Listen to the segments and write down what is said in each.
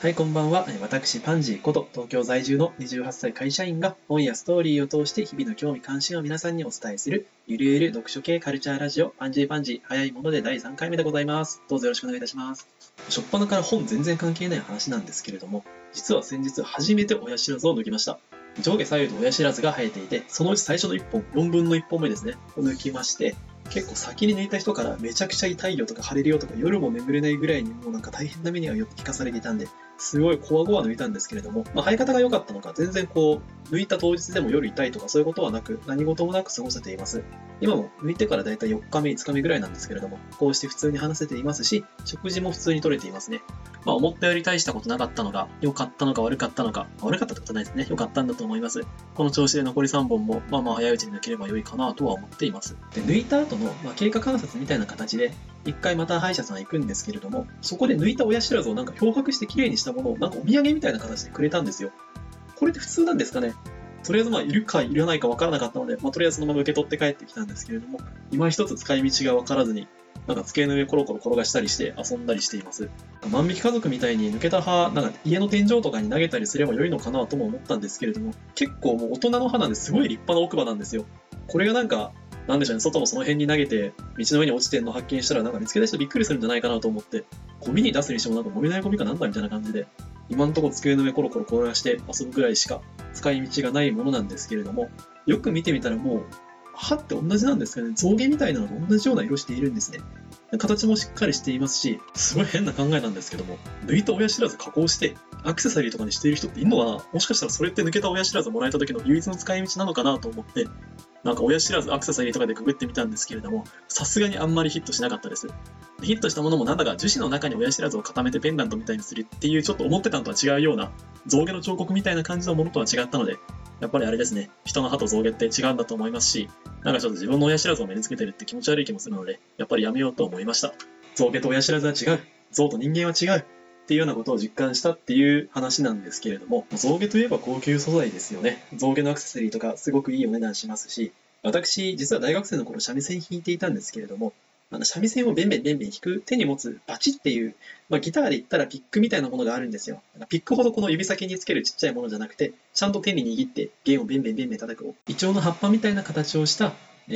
はい、こんばんは。私、パンジーこと東京在住の28歳会社員が本やストーリーを通して日々の興味関心を皆さんにお伝えするゆるゆる読書系カルチャーラジオパンジーパンジー早いもので第3回目でございます。どうぞよろしくお願いいたします。初っ端から本全然関係ない話なんですけれども、実は先日初めて親知らずを抜きました。上下左右の親知らずが生えていて、そのうち最初の1本、4分の1本目ですね、を抜きまして、結構先に抜いた人からめちゃくちゃ痛いよとか腫れるよとか夜も眠れないぐらいにもうなんか大変な目にはよく聞かされていたんで、すごいこわごわ抜いたんですけれども、まあ、生え方が良かったのか、全然こう、抜いた当日でも夜痛いとかそういうことはなく、何事もなく過ごせています。今も抜いてからだいたい4日目、5日目ぐらいなんですけれども、こうして普通に話せていますし、食事も普通に取れていますね。まあ、思ったより大したことなかったのが、良かったのか悪かったのか、悪かったってことないですね。良かったんだと思います。この調子で残り3本も、まあまあ早いうちに抜ければ良いかなとは思っています。で、抜いた後の、まあ、経過観察みたいな形で、一回また歯医者さん行くんですけれども、そこで抜いた親知らずをなんか漂白して綺麗にしたものをなんかお土産みたいな形でくれたんですよ。これって普通なんですかね？とりあえずまあいるかいらないかわからなかったので、まあ、とりあえずそのまま受け取って帰ってきたんですけれども、今一つ使い道がわからずに、なんか机の上コロコロ転がしたりして遊んだりしています。万引き家族みたいに抜けた歯、なんか家の天井とかに投げたりすれば良いのかなとも思ったんですけれども、結構もう大人の歯なんですごい立派な奥歯なんですよ。これがなんか、なんでしょうね、外のその辺に投げて、道の上に落ちてるの発見したら、なんか見つけた人びっくりするんじゃないかなと思って、ゴミに出すにしてもなんか燃えないゴミかなんだみたいな感じで、今んところ机の上コロコロ転がして遊ぶくらいしか使い道がないものなんですけれども、よく見てみたらもう、歯って同じなんですかね、象牙みたいなのと同じような色しているんですね。形もしっかりしていますし、すごい変な考えなんですけども、抜いた親知らず加工して、アクセサリーとかにしている人っているのかな？もしかしたらそれって抜けた親知らずもらえた時の唯一の使い道なのかなと思って、なんか親知らずアクセサリーとかでくぐってみたんですけれども、さすがにあんまりヒットしなかったです。ヒットしたものもなんだか樹脂の中に親知らずを固めてペンダントみたいにするっていうちょっと思ってたのとは違うような象牙の彫刻みたいな感じのものとは違ったので、やっぱりあれですね、人の歯と象牙って違うんだと思いますし、なんかちょっと自分の親知らずを目につけてるって気持ち悪い気もするので、やっぱりやめようと思いました。象牙と親知らずは違う。象と人間は違う。っていうようなことを実感したっていう話なんですけれども、象牙といえば高級素材ですよね。象牙のアクセサリーとかすごくいいお値段しますし、私、実は大学生の頃三味線弾いていたんですけれども、あの三味線をベンベンベンベン弾く手に持つバチっていう、まあ、ギターで言ったらピックみたいなものがあるんですよ。ピックほどこの指先につけるちっちゃいものじゃなくて、ちゃんと手に握って弦をベンベンベンベン叩く。イチョウの葉っぱみたいな形をした、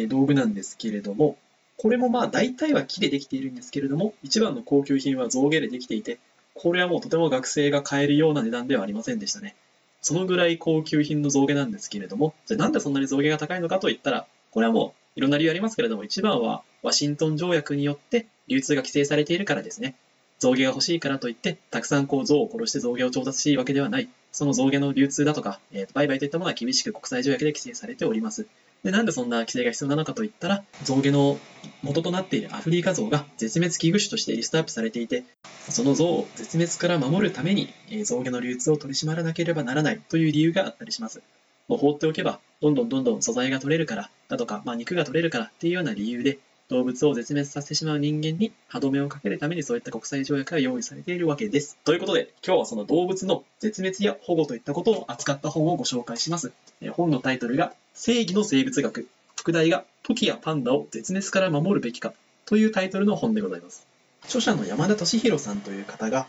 道具なんですけれども、これもまあ大体は木でできているんですけれども、一番の高級品は象牙でできていて、これはもうとても学生が買えるような値段ではありませんでしたね。そのぐらい高級品の象牙なんですけれども、じゃあなんでそんなに象牙が高いのかといったら、これはもういろんな理由ありますけれども、一番はワシントン条約によって流通が規制されているからですね。象牙が欲しいからといって、たくさんこう象を殺して象牙を調達しいいわけではない。その象牙の流通だとか、えー売買といったものは厳しく国際条約で規制されております。で、なんでそんな規制が必要なのかといったら、象牙の元となっているアフリカゾウが絶滅危惧種としてリストアップされていて、その象を絶滅から守るために、え象牙の流通を取り締まらなければならないという理由があったりします。もう放っておけば、どんどんどんどん素材が取れるから、だとか、まあ肉が取れるからっていうような理由で、動物を絶滅させてしまう人間に歯止めをかけるためにそういった国際条約が用意されているわけです。ということで、今日はその動物の絶滅や保護といったことを扱った本をご紹介します。え本のタイトルが、正義の生物学。副題が、トキやパンダを絶滅から守るべきかというタイトルの本でございます。著者の山田俊弘さんという方が、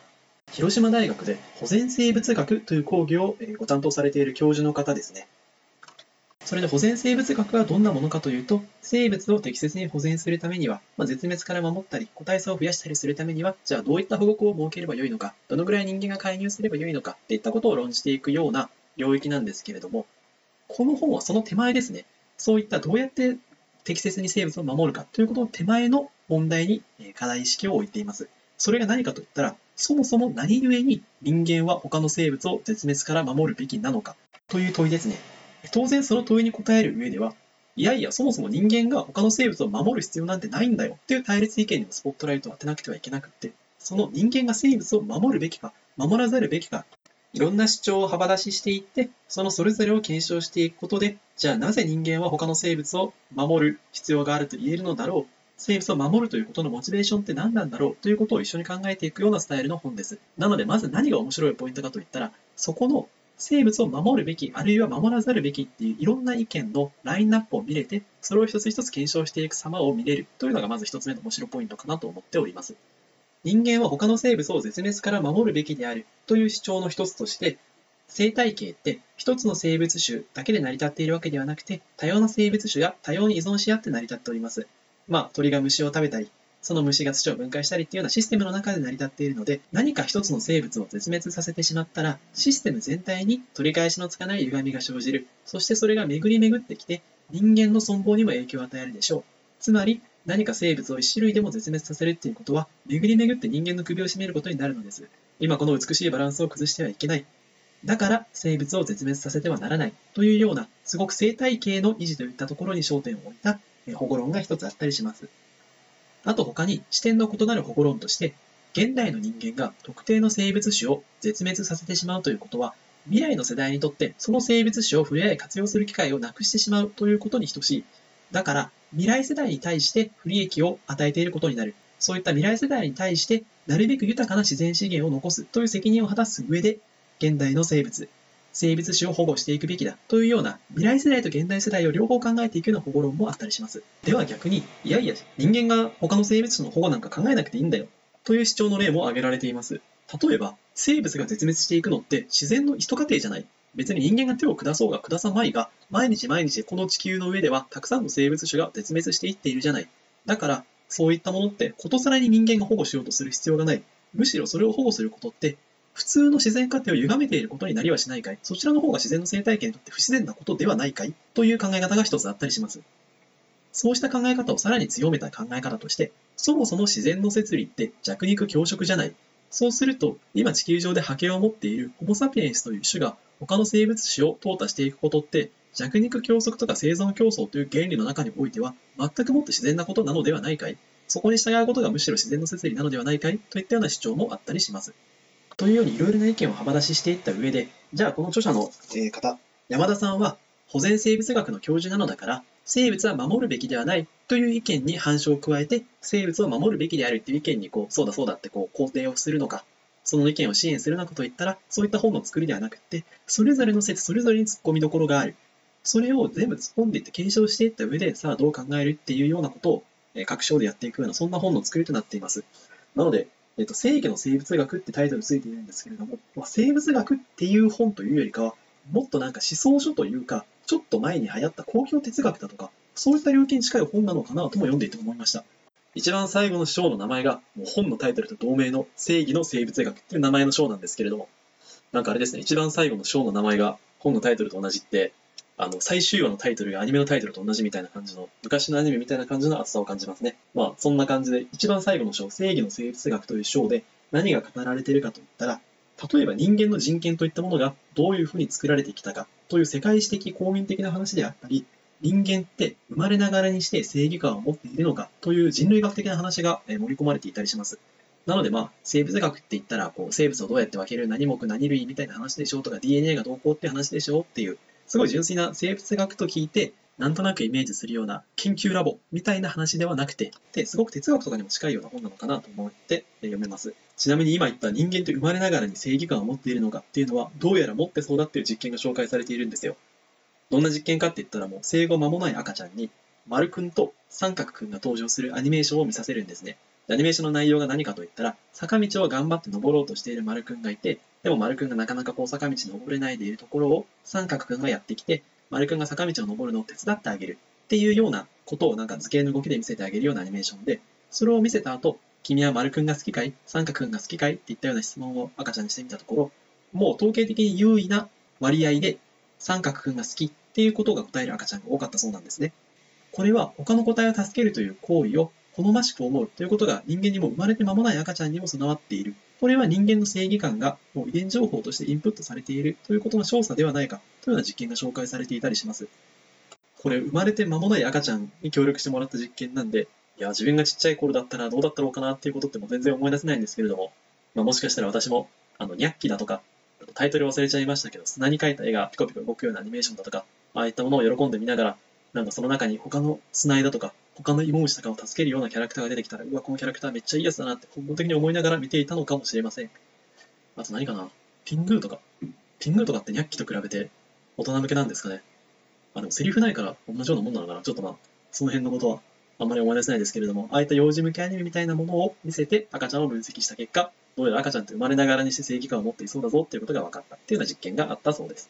広島大学で保全生物学という講義をご担当されている教授の方ですね。それで保全生物学はどんなものかというと、生物を適切に保全するためには、まあ、絶滅から守ったり、個体差を増やしたりするためには、じゃあどういった保護区を設ければよいのか、どのぐらい人間が介入すればよいのか、っていったことを論じていくような領域なんですけれども、この本はその手前ですね。そういったどうやって適切に生物を守るかということの手前の問題に課題意識を置いています。それが何かといったら、そもそも何故に人間は他の生物を絶滅から守るべきなのかという問いですね。当然その問いに答える上では、いやいや、そもそも人間が他の生物を守る必要なんてないんだよっていう対立意見にもスポットライトを当てなくてはいけなくって、その人間が生物を守るべきか、守らざるべきか、いろんな主張を幅出ししていって、そのそれぞれを検証していくことで、じゃあなぜ人間は他の生物を守る必要があると言えるのだろう、生物を守るということのモチベーションって何なんだろうということを一緒に考えていくようなスタイルの本です。なので、まず何が面白いポイントかといったら、そこの生物を守るべき、あるいは守らざるべきっていういろんな意見のラインナップを見れて、それを一つ一つ検証していく様を見れるというのがまず一つ目の面白ポイントかなと思っております。人間は他の生物を絶滅から守るべきであるという主張の一つとして、生態系って一つの生物種だけで成り立っているわけではなくて、多様な生物種が多様に依存し合って成り立っております。まあ、鳥が虫を食べたり、その虫が土を分解したりっていうようなシステムの中で成り立っているので、何か一つの生物を絶滅させてしまったら、システム全体に取り返しのつかない歪みが生じる。そしてそれが巡り巡ってきて、人間の存亡にも影響を与えるでしょう。つまり、何か生物を一種類でも絶滅させるっていうことは、巡り巡って人間の首を絞めることになるのです。今この美しいバランスを崩してはいけない。だから生物を絶滅させてはならないというような、すごく生態系の維持といったところに焦点を置いた保護論が一つあったりします。あと他に視点の異なる保護論として、現代の人間が特定の生物種を絶滅させてしまうということは、未来の世代にとってその生物種を触れ合い活用する機会をなくしてしまうということに等しい。だから、未来世代に対して不利益を与えていることになる。そういった未来世代に対して、なるべく豊かな自然資源を残すという責任を果たす上で、現代の生物、生物種を保護していくべきだというような未来世代と現代世代を両方考えていくような保護論もあったりします。では逆に、いやいや、人間が他の生物種の保護なんか考えなくていいんだよという主張の例も挙げられています。例えば、生物が絶滅していくのって自然の一過程じゃない。別に人間が手を下そうが下さまいが、毎日毎日この地球の上ではたくさんの生物種が絶滅していっているじゃない。だから、そういったものってことさらに人間が保護しようとする必要がない。むしろそれを保護することって普通の自然過程を歪めていることになりはしないかい？そちらの方が自然の生態系にとって不自然なことではないかい？という考え方が一つあったりします。そうした考え方をさらに強めた考え方として、そもそも自然の摂理って弱肉強食じゃない。そうすると、今地球上で覇権を持っているホモ・サピエンスという種が他の生物種を淘汰していくことって、弱肉強食とか生存競争という原理の中においては、全くもって自然なことなのではないかい？そこに従うことがむしろ自然の摂理なのではないかい？といったような主張もあったりします。というようにいろいろな意見を幅出ししていった上で、じゃあこの著者の方、山田さんは保全生物学の教授なのだから、生物は守るべきではないという意見に反証を加えて、生物を守るべきであるという意見にこう、そうだそうだってこう肯定をするのか、その意見を支援するのかといったら、そういった本の作りではなくて、それぞれの説、それぞれに突っ込みどころがある。それを全部突っ込んでいって検証していった上で、さあどう考えるっていうようなことを、え各章でやっていくような、そんな本の作りとなっています。なので、えっと、正義の生物学ってタイトルついているんですけれども、まあ、生物学っていう本というよりかは、もっとなんか思想書というか、ちょっと前に流行った公共哲学だとか、そういった領域に近い本なのかなとも読んでいて思いました。一番最後の章の名前が、もう本のタイトルと同名の正義の生物学っていう名前の章なんですけれども、なんかあれですね、一番最後の章の名前が本のタイトルと同じって、あの、最終話のタイトルがアニメのタイトルと同じみたいな感じの、昔のアニメみたいな感じの厚さを感じますね。まあ、そんな感じで、一番最後の章、正義の生物学という章で何が語られているかといったら、例えば人間の人権といったものがどういうふうに作られてきたかという世界史的公民的な話であったり、人間って生まれながらにして正義感を持っているのかという人類学的な話が盛り込まれていたりします。なのでまあ、生物学って言ったら、こう、生物をどうやって分ける何目何類みたいな話でしょうとか、DNA がどうこうって話でしょうっていうすごい純粋な生物学と聞いて、なんとなくイメージするような研究ラボみたいな話ではなくて、ですごく哲学とかにも近いような本なのかなと思って読めます。ちなみに今言った人間って生まれながらに正義感を持っているのかっていうのは、どうやら持ってそうだっていう実験が紹介されているんですよ。どんな実験かって言ったらもう生後間もない赤ちゃんに、丸くんと三角くんが登場するアニメーションを見させるんですね。アニメーションの内容が何かと言ったら、坂道を頑張って登ろうとしている丸くんがいて、でも丸くんがなかなかこう坂道登れないでいるところを三角くんがやってきて、丸くんが坂道を登るのを手伝ってあげるっていうようなことをなんか図形の動きで見せてあげるようなアニメーションで、それを見せた後、君は丸くんが好きかい？三角くんが好きかい？っていったような質問を赤ちゃんにしてみたところ、もう統計的に優位な割合で三角くんが好きっていうことが答える赤ちゃんが多かったそうなんですね。これは他の個体を助けるという行為を好ましく思うということが人間にも生まれて間もない赤ちゃんにも備わっている。これは人間の正義感がもう遺伝情報としてインプットされているということの調査ではないかというような実験が紹介されていたりします。これ生まれて間もない赤ちゃんに協力してもらった実験なんで、いや、自分がちっちゃい頃だったらどうだったろうかなっていうことっても全然思い出せないんですけれども、まあ、もしかしたら私も、あの、ニャッキだとか、タイトル忘れちゃいましたけど、砂に描いた絵がピコピコ動くようなアニメーションだとか、ああいったものを喜んで見ながら、なんかその中に他の砂絵だとか、他の芋虫とかを助けるようなキャラクターが出てきたら、うわ、このキャラクターめっちゃいいやつだなって本能的に思いながら見ていたのかもしれません。あと何かな？ピングーとか。ピングーとかってニャッキと比べて大人向けなんですかね。あ、でもセリフないから同じようなもんなのかな。ちょっとまあ、その辺のことはあんまり思い出せないですけれども、ああいった幼児向けアニメみたいなものを見せて赤ちゃんを分析した結果、どうやら赤ちゃんって生まれながらにして正義感を持っていそうだぞっていうことが分かったっていうような実験があったそうです。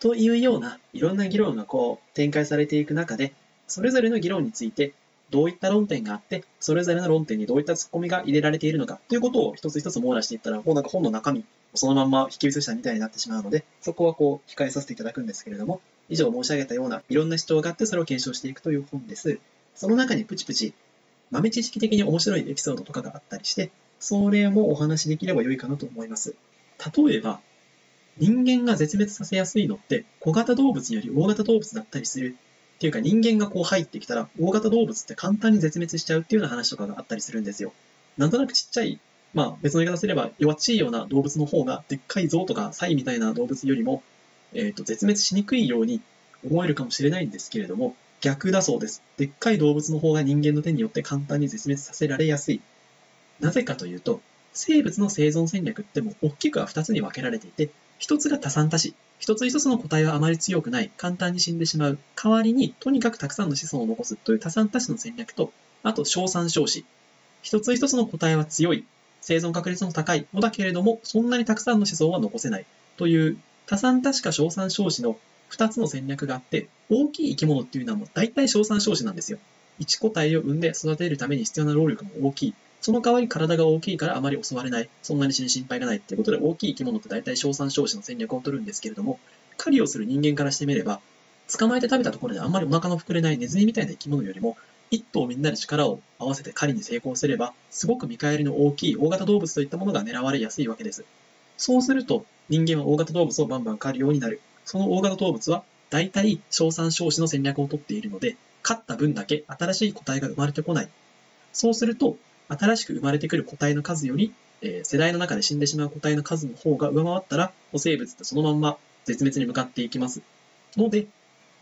というようないろんな議論がこう展開されていく中で、それぞれの議論についてどういった論点があって、それぞれの論点にどういったツッコミが入れられているのかということを一つ一つ網羅していったら、もうなんか本の中身を、そのまま引き写したみたいになってしまうので、そこはこう控えさせていただくんですけれども、以上申し上げたようないろんな主張があってそれを検証していくという本です。その中にプチプチ豆知識的に面白いエピソードとかがあったりして、それもお話しできれば良いかなと思います。例えば、人間が絶滅させやすいのって小型動物より大型動物だったりするっていうか人間がこう入ってきたら大型動物って簡単に絶滅しちゃうっていうような話とかがあったりするんですよ。なんとなくちっちゃい、まあ別の言い方すれば弱っちいような動物の方がでっかい象とかサイみたいな動物よりも、え、ー、と絶滅しにくいように思えるかもしれないんですけれども、逆だそうです。でっかい動物の方が人間の手によって簡単に絶滅させられやすい。なぜかというと、生物の生存戦略っても大きくは2つに分けられていて、1つが多産多死。一つ一つの個体はあまり強くない、簡単に死んでしまう。代わりに、とにかくたくさんの子孫を残すという多産多死の戦略と、あと小産少死。一つ一つの個体は強い、生存確率の高いのだけれども、そんなにたくさんの子孫は残せないという多産多死か小産少死の2つの戦略があって、大きい生き物っていうのはもう大体小産少子なんですよ。1個体を産んで育てるために必要な労力も大きい。その代わり体が大きいからあまり襲われない。そんなに死に心配がない。っていうことで大きい生き物って大体小産少子の戦略を取るんですけれども、狩りをする人間からしてみれば、捕まえて食べたところであんまりお腹の膨れないネズミみたいな生き物よりも、一頭みんなで力を合わせて狩りに成功すれば、すごく見返りの大きい大型動物といったものが狙われやすいわけです。そうすると、人間は大型動物をバンバン狩るようになる。その大型動物は大体小産少子の戦略をとっているので、勝った分だけ新しい個体が生まれてこない。そうすると、新しく生まれてくる個体の数より、えー、世代の中で死んでしまう個体の数の方が上回ったら、古生物ってそのまんま絶滅に向かっていきます。ので、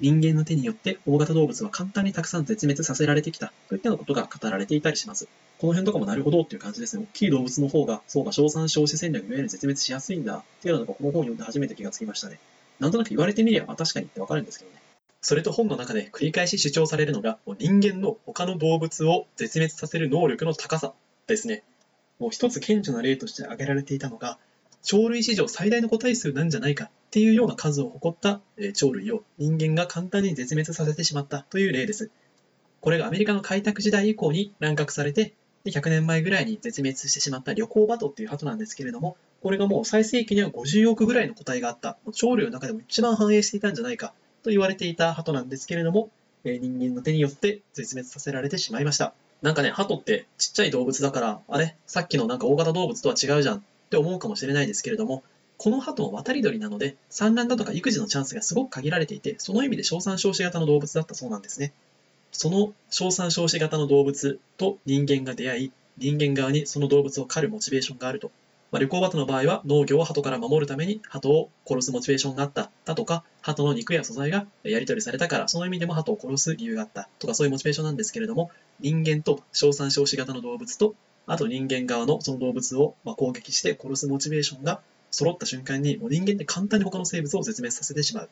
人間の手によって大型動物は簡単にたくさん絶滅させられてきたといったようなことが語られていたりします。この辺とかもなるほどっていう感じですね。大きい動物の方が、そうか、小産少子戦略いわゆる絶滅しやすいんだっていうのがこの本を読んで初めて気がつきましたね。なんとなく言われてみれば確かにってわかるんですけどね。それと本の中で繰り返し主張されるのが、人間の他の動物を絶滅させる能力の高さですね。もう一つ顕著な例として挙げられていたのが、鳥類史上最大の個体数なんじゃないかっていうような数を誇った鳥類を人間が簡単に絶滅させてしまったという例です。これがアメリカの開拓時代以降に乱獲されて、100年前ぐらいに絶滅してしまった旅行バトっていう鳩なんですけれども、これがもう最盛期には50億ぐらいの個体があった、鳥類の中でも一番繁栄していたんじゃないかと言われていた鳩なんですけれども、え人間の手によって絶滅させられてしまいました。なんかね、鳩ってちっちゃい動物だから、あれさっきのなんか大型動物とは違うじゃんって思うかもしれないですけれども、この鳩も渡り鳥なので、産卵だとか育児のチャンスがすごく限られていて、その意味で小産少子型の動物だったそうなんですね。その小産少子型の動物と人間が出会い、人間側にその動物を狩るモチベーションがあるとまあ、旅行バトの場合は農業を鳩から守るために鳩を殺すモチベーションがあっただとか、鳩の肉や素材がやり取りされたから、その意味でも鳩を殺す理由があったとか、そういうモチベーションなんですけれども、人間と小産少子型の動物と、あと人間側のその動物をま攻撃して殺すモチベーションが揃った瞬間に、もう人間って簡単に他の生物を絶滅させてしまう。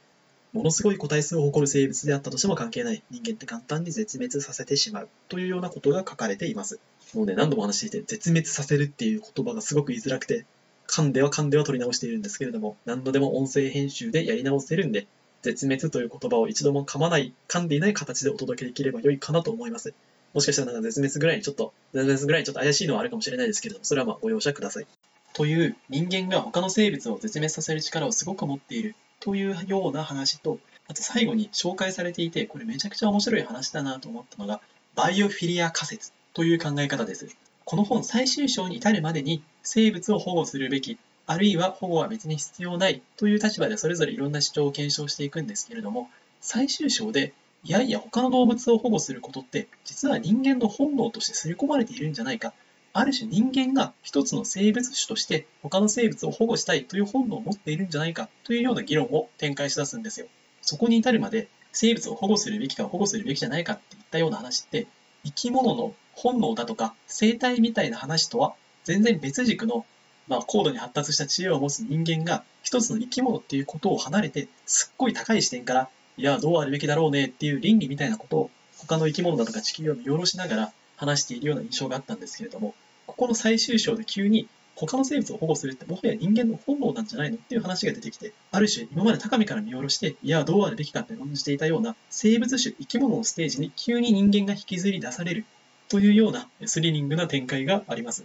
ものすごい個体数を誇る生物であったとしても関係ない。人間って簡単に絶滅させてしまう。というようなことが書かれています。もうね、何度も話していて、絶滅させるっていう言葉がすごく言いづらくて、噛んでは噛んでは取り直しているんですけれども、何度でも音声編集でやり直せるんで、絶滅という言葉を一度も噛まない、噛んでいない形でお届けできれば良いかなと思います。もしかしたらなんか絶滅ぐらいにちょっと、絶滅ぐらいにちょっと怪しいのはあるかもしれないですけれども、それはまあご容赦ください。という人間が他の生物を絶滅させる力をすごく持っているというような話と、あと最後に紹介されていて、これめちゃくちゃ面白い話だなと思ったのが、バイオフィリア仮説という考え方です。この本最終章に至るまでに生物を保護するべきあるいは保護は別に必要ないという立場でそれぞれいろんな主張を検証していくんですけれども最終章でいやいや他の動物を保護することって実は人間の本能として刷り込まれているんじゃないかある種人間が一つの生物種として他の生物を保護したいという本能を持っているんじゃないかというような議論を展開し出すんですよ。そこに至るまで生物を保護するべきか保護するべきじゃないかっていったような話って生き物の本能だとか生態みたいな話とは全然別軸のまあ、高度に発達した知恵を持つ人間が一つの生き物っていうことを離れてすっごい高い視点からいやどうあるべきだろうねっていう倫理みたいなことを他の生き物だとか地球を見下ろしながら話しているような印象があったんですけれども、ここの最終章で急に他の生物を保護するってもはや人間の本能なんじゃないのっていう話が出てきて、ある種今まで高みから見下ろして、いや、どうあるべきかって論じていたような生物種、生き物のステージに急に人間が引きずり出されるというようなスリリングな展開があります。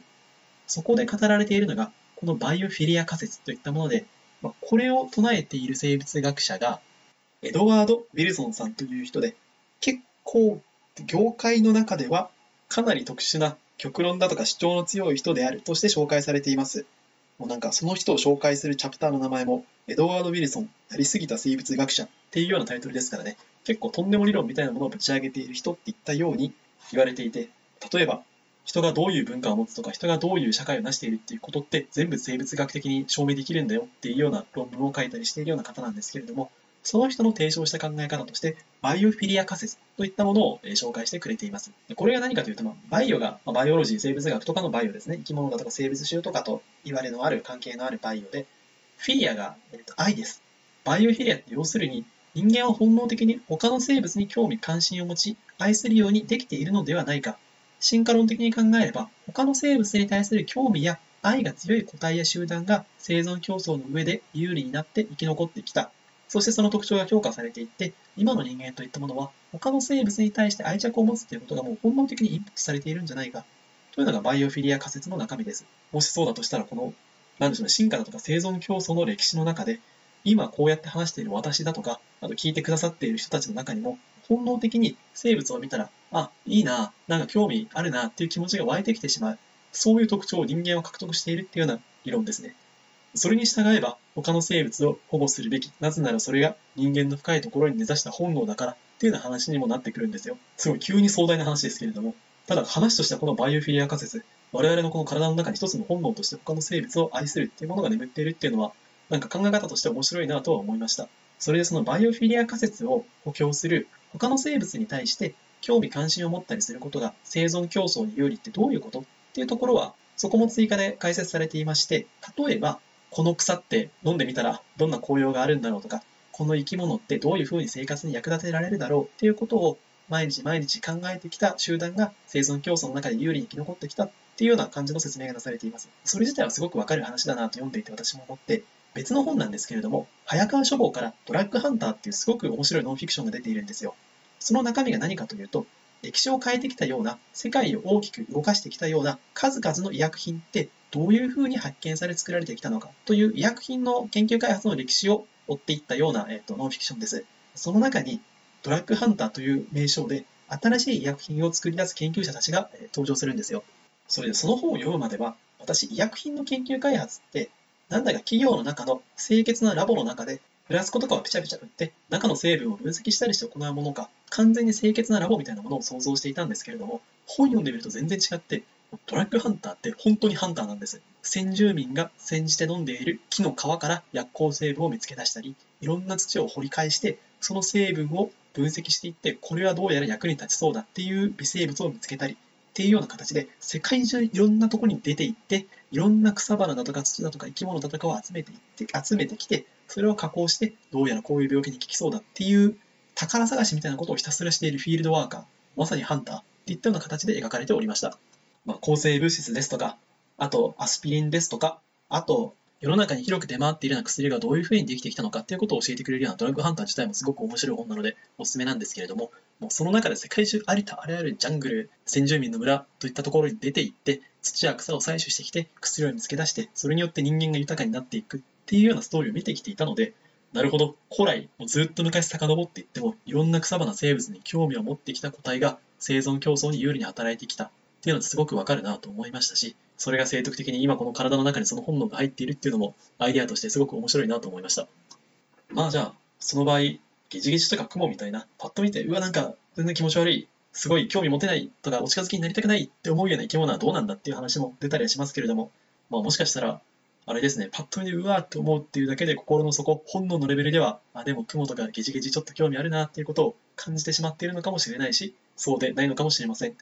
そこで語られているのが、このバイオフィリア仮説といったもので、ま、これを唱えている生物学者が、エドワード・ウィルソンさんという人で、結構業界の中ではかなり特殊な極論だとか主張の強い人であるとして紹介されています。もうなんかその人を紹介するチャプターの名前も、エドワード・ウィルソン、やりすぎた生物学者っていうようなタイトルですからね、結構とんでも理論みたいなものをぶち上げている人っていったように言われていて、例えば、人がどういう文化を持つとか、人がどういう社会を成しているっていうことって全部生物学的に証明できるんだよっていうような論文を書いたりしているような方なんですけれども、その人の提唱した考え方として、バイオフィリア仮説といったものを紹介してくれています。これが何かというと、バイオが、バイオロジー、生物学とかのバイオですね。生き物だとか生物種とかと言われのある関係のあるバイオで、フィリアが、えっと、愛です。バイオフィリアって要するに、人間は本能的に他の生物に興味関心を持ち、愛するようにできているのではないか。進化論的に考えれば、他の生物に対する興味や愛が強い個体や集団が生存競争の上で有利になって生き残ってきたそしてその特徴が強化されていって、今の人間といったものは、他の生物に対して愛着を持つということがもう本能的にインプットされているんじゃないか、というのがバイオフィリア仮説の中身です。もしそうだとしたら、この、なんでしょう、進化だとか生存競争の歴史の中で、今こうやって話している私だとか、あと聞いてくださっている人たちの中にも、本能的に生物を見たら、あ、いいな、なんか興味あるなっていう気持ちが湧いてきてしまう。そういう特徴を人間は獲得しているっていうような理論ですね。それに従えば、他の生物を保護するべき。なぜならそれが人間の深いところに根ざした本能だからっていうような話にもなってくるんですよ。すごい急に壮大な話ですけれども。ただ話としてはこのバイオフィリア仮説、我々のこの体の中に一つの本能として他の生物を愛するっていうものが眠っているっていうのは、なんか考え方として面白いなとは思いました。それでそのバイオフィリア仮説を補強する他の生物に対して興味関心を持ったりすることが生存競争に有利ってどういうこと？っていうところはそこも追加で解説されていまして、例えばこの草って飲んでみたらどんな効用があるんだろうとか、この生き物ってどういうふうに生活に役立てられるだろうっていうことを毎日毎日考えてきた集団が生存競争の中で有利に生き残ってきたっていうような感じの説明がなされています。それ自体はすごくわかる話だなと読んでいて私も思って、別の本なんですけれども、早川書房からドラッグハンターっていうすごく面白いノンフィクションが出ているんですよ。その中身が何かというと、歴史を変えてきたような、世界を大きく動かしてきたような数々の医薬品ってどういうふうに発見され作られてきたのかという医薬品の研究開発の歴史を追っていったような、えーと、ノンフィクションです。その中にドラッグハンターという名称で新しい医薬品を作り出す研究者たちが登場するんですよ。それでその本を読むまでは私医薬品の研究開発ってなんだか企業の中の清潔なラボの中でフラスコとかをピチャピチャ打って中の成分を分析したりして行うものか完全に清潔なラボみたいなものを想像していたんですけれども本読んでみると全然違ってドラッグハンターって本当にハンターなんです。先住民が煎じて飲んでいる木の皮から薬効成分を見つけ出したり、いろんな土を掘り返して、その成分を分析していって、これはどうやら役に立ちそうだっていう微生物を見つけたり、っていうような形で、世界中いろんなとこに出ていって、いろんな草花だとか土だとか生き物だとかを集めていって、集めてきて、それを加工して、どうやらこういう病気に効きそうだっていう宝探しみたいなことをひたすらしているフィールドワーカー、まさにハンターっていったような形で描かれておりました。まあ、抗生物質ですとか、あとアスピリンですとか、あと世の中に広く出回っているような薬がどういうふうにできてきたのかっていうことを教えてくれるようなドラッグハンター自体もすごく面白い本なのでおすすめなんですけれども、もうその中で世界中ありとあらゆるジャングル、先住民の村といったところに出ていって、土や草を採取してきて薬を見つけ出して、それによって人間が豊かになっていくっていうようなストーリーを見てきていたので、なるほど、古来、もうずっと昔遡っていっても、いろんな草花生物に興味を持ってきた個体が生存競争に有利に働いてきたっていうのはすごくわかるなと思いましたし、それが生徳的に今この体の中にその本能が入っているっていうのもアイデアとしてすごく面白いなと思いました。まあじゃあ、その場合、ゲジゲジとか雲みたいな、パッと見て、うわ、なんか全然気持ち悪い、すごい興味持てないとか、お近づきになりたくないって思うような生き物はどうなんだっていう話も出たりはしますけれども、まあもしかしたら、あれですね、パッと見でうわーって思うっていうだけで心の底、本能のレベルでは、あ、でも雲とかゲジゲジちょっと興味あるなっていうことを感じてしまっているのかもしれないし、そうでないのかもしれません。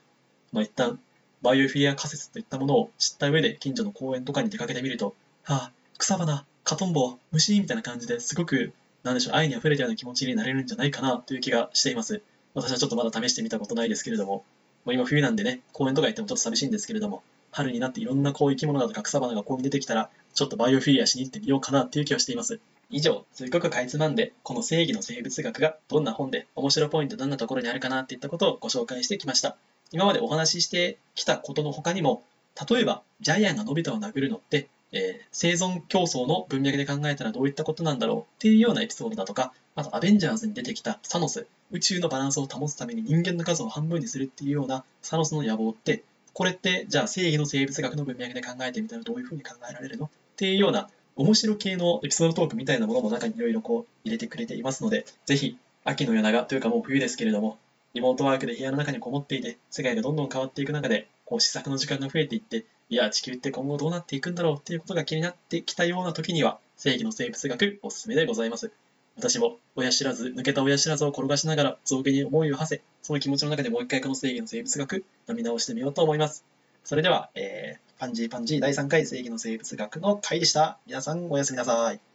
まあ一旦、バイオフィリア仮説といったものを知った上で近所の公園とかに出かけてみると、はあ、草花、カトンボ、虫みたいな感じですごく、なんでしょう、愛に溢れたような気持ちになれるんじゃないかなという気がしています。私はちょっとまだ試してみたことないですけれども、もう今冬なんでね、公園とか行ってもちょっと寂しいんですけれども、春になっていろんなこう生き物だとか草花がこうに出てきたら、ちょっとバイオフィリアしに行ってみようかなっていう気をしています。以上、すっごくかいつまんで、この正義の生物学がどんな本で、面白ポイントどんなところにあるかなっていったことをご紹介してきました。今までお話ししてきたことの他にも、例えば、ジャイアンがのび太を殴るのって、えー、生存競争の文脈で考えたらどういったことなんだろうっていうようなエピソードだとか、あとアベンジャーズに出てきたサノス、宇宙のバランスを保つために人間の数を半分にするっていうようなサノスの野望って、これってじゃあ正義の生物学の文脈で考えてみたらどういうふうに考えられるの？っていうような面白系のエピソードトークみたいなものも中にいろいろこう入れてくれていますので、ぜひ秋の夜長というかもう冬ですけれども、リモートワークで部屋の中にこもっていて、世界がどんどん変わっていく中で、こう試作の時間が増えていって、いや、地球って今後どうなっていくんだろうっていうことが気になってきたような時には、正義の生物学おすすめでございます。私も親知らず、抜けた親知らずを転がしながら造形に思いを馳せ、その気持ちの中でもう一回この正義の生物学、読み直してみようと思います。それでは、えー、パンジーパンジー第3回正義の生物学の回でした。皆さんおやすみなさい。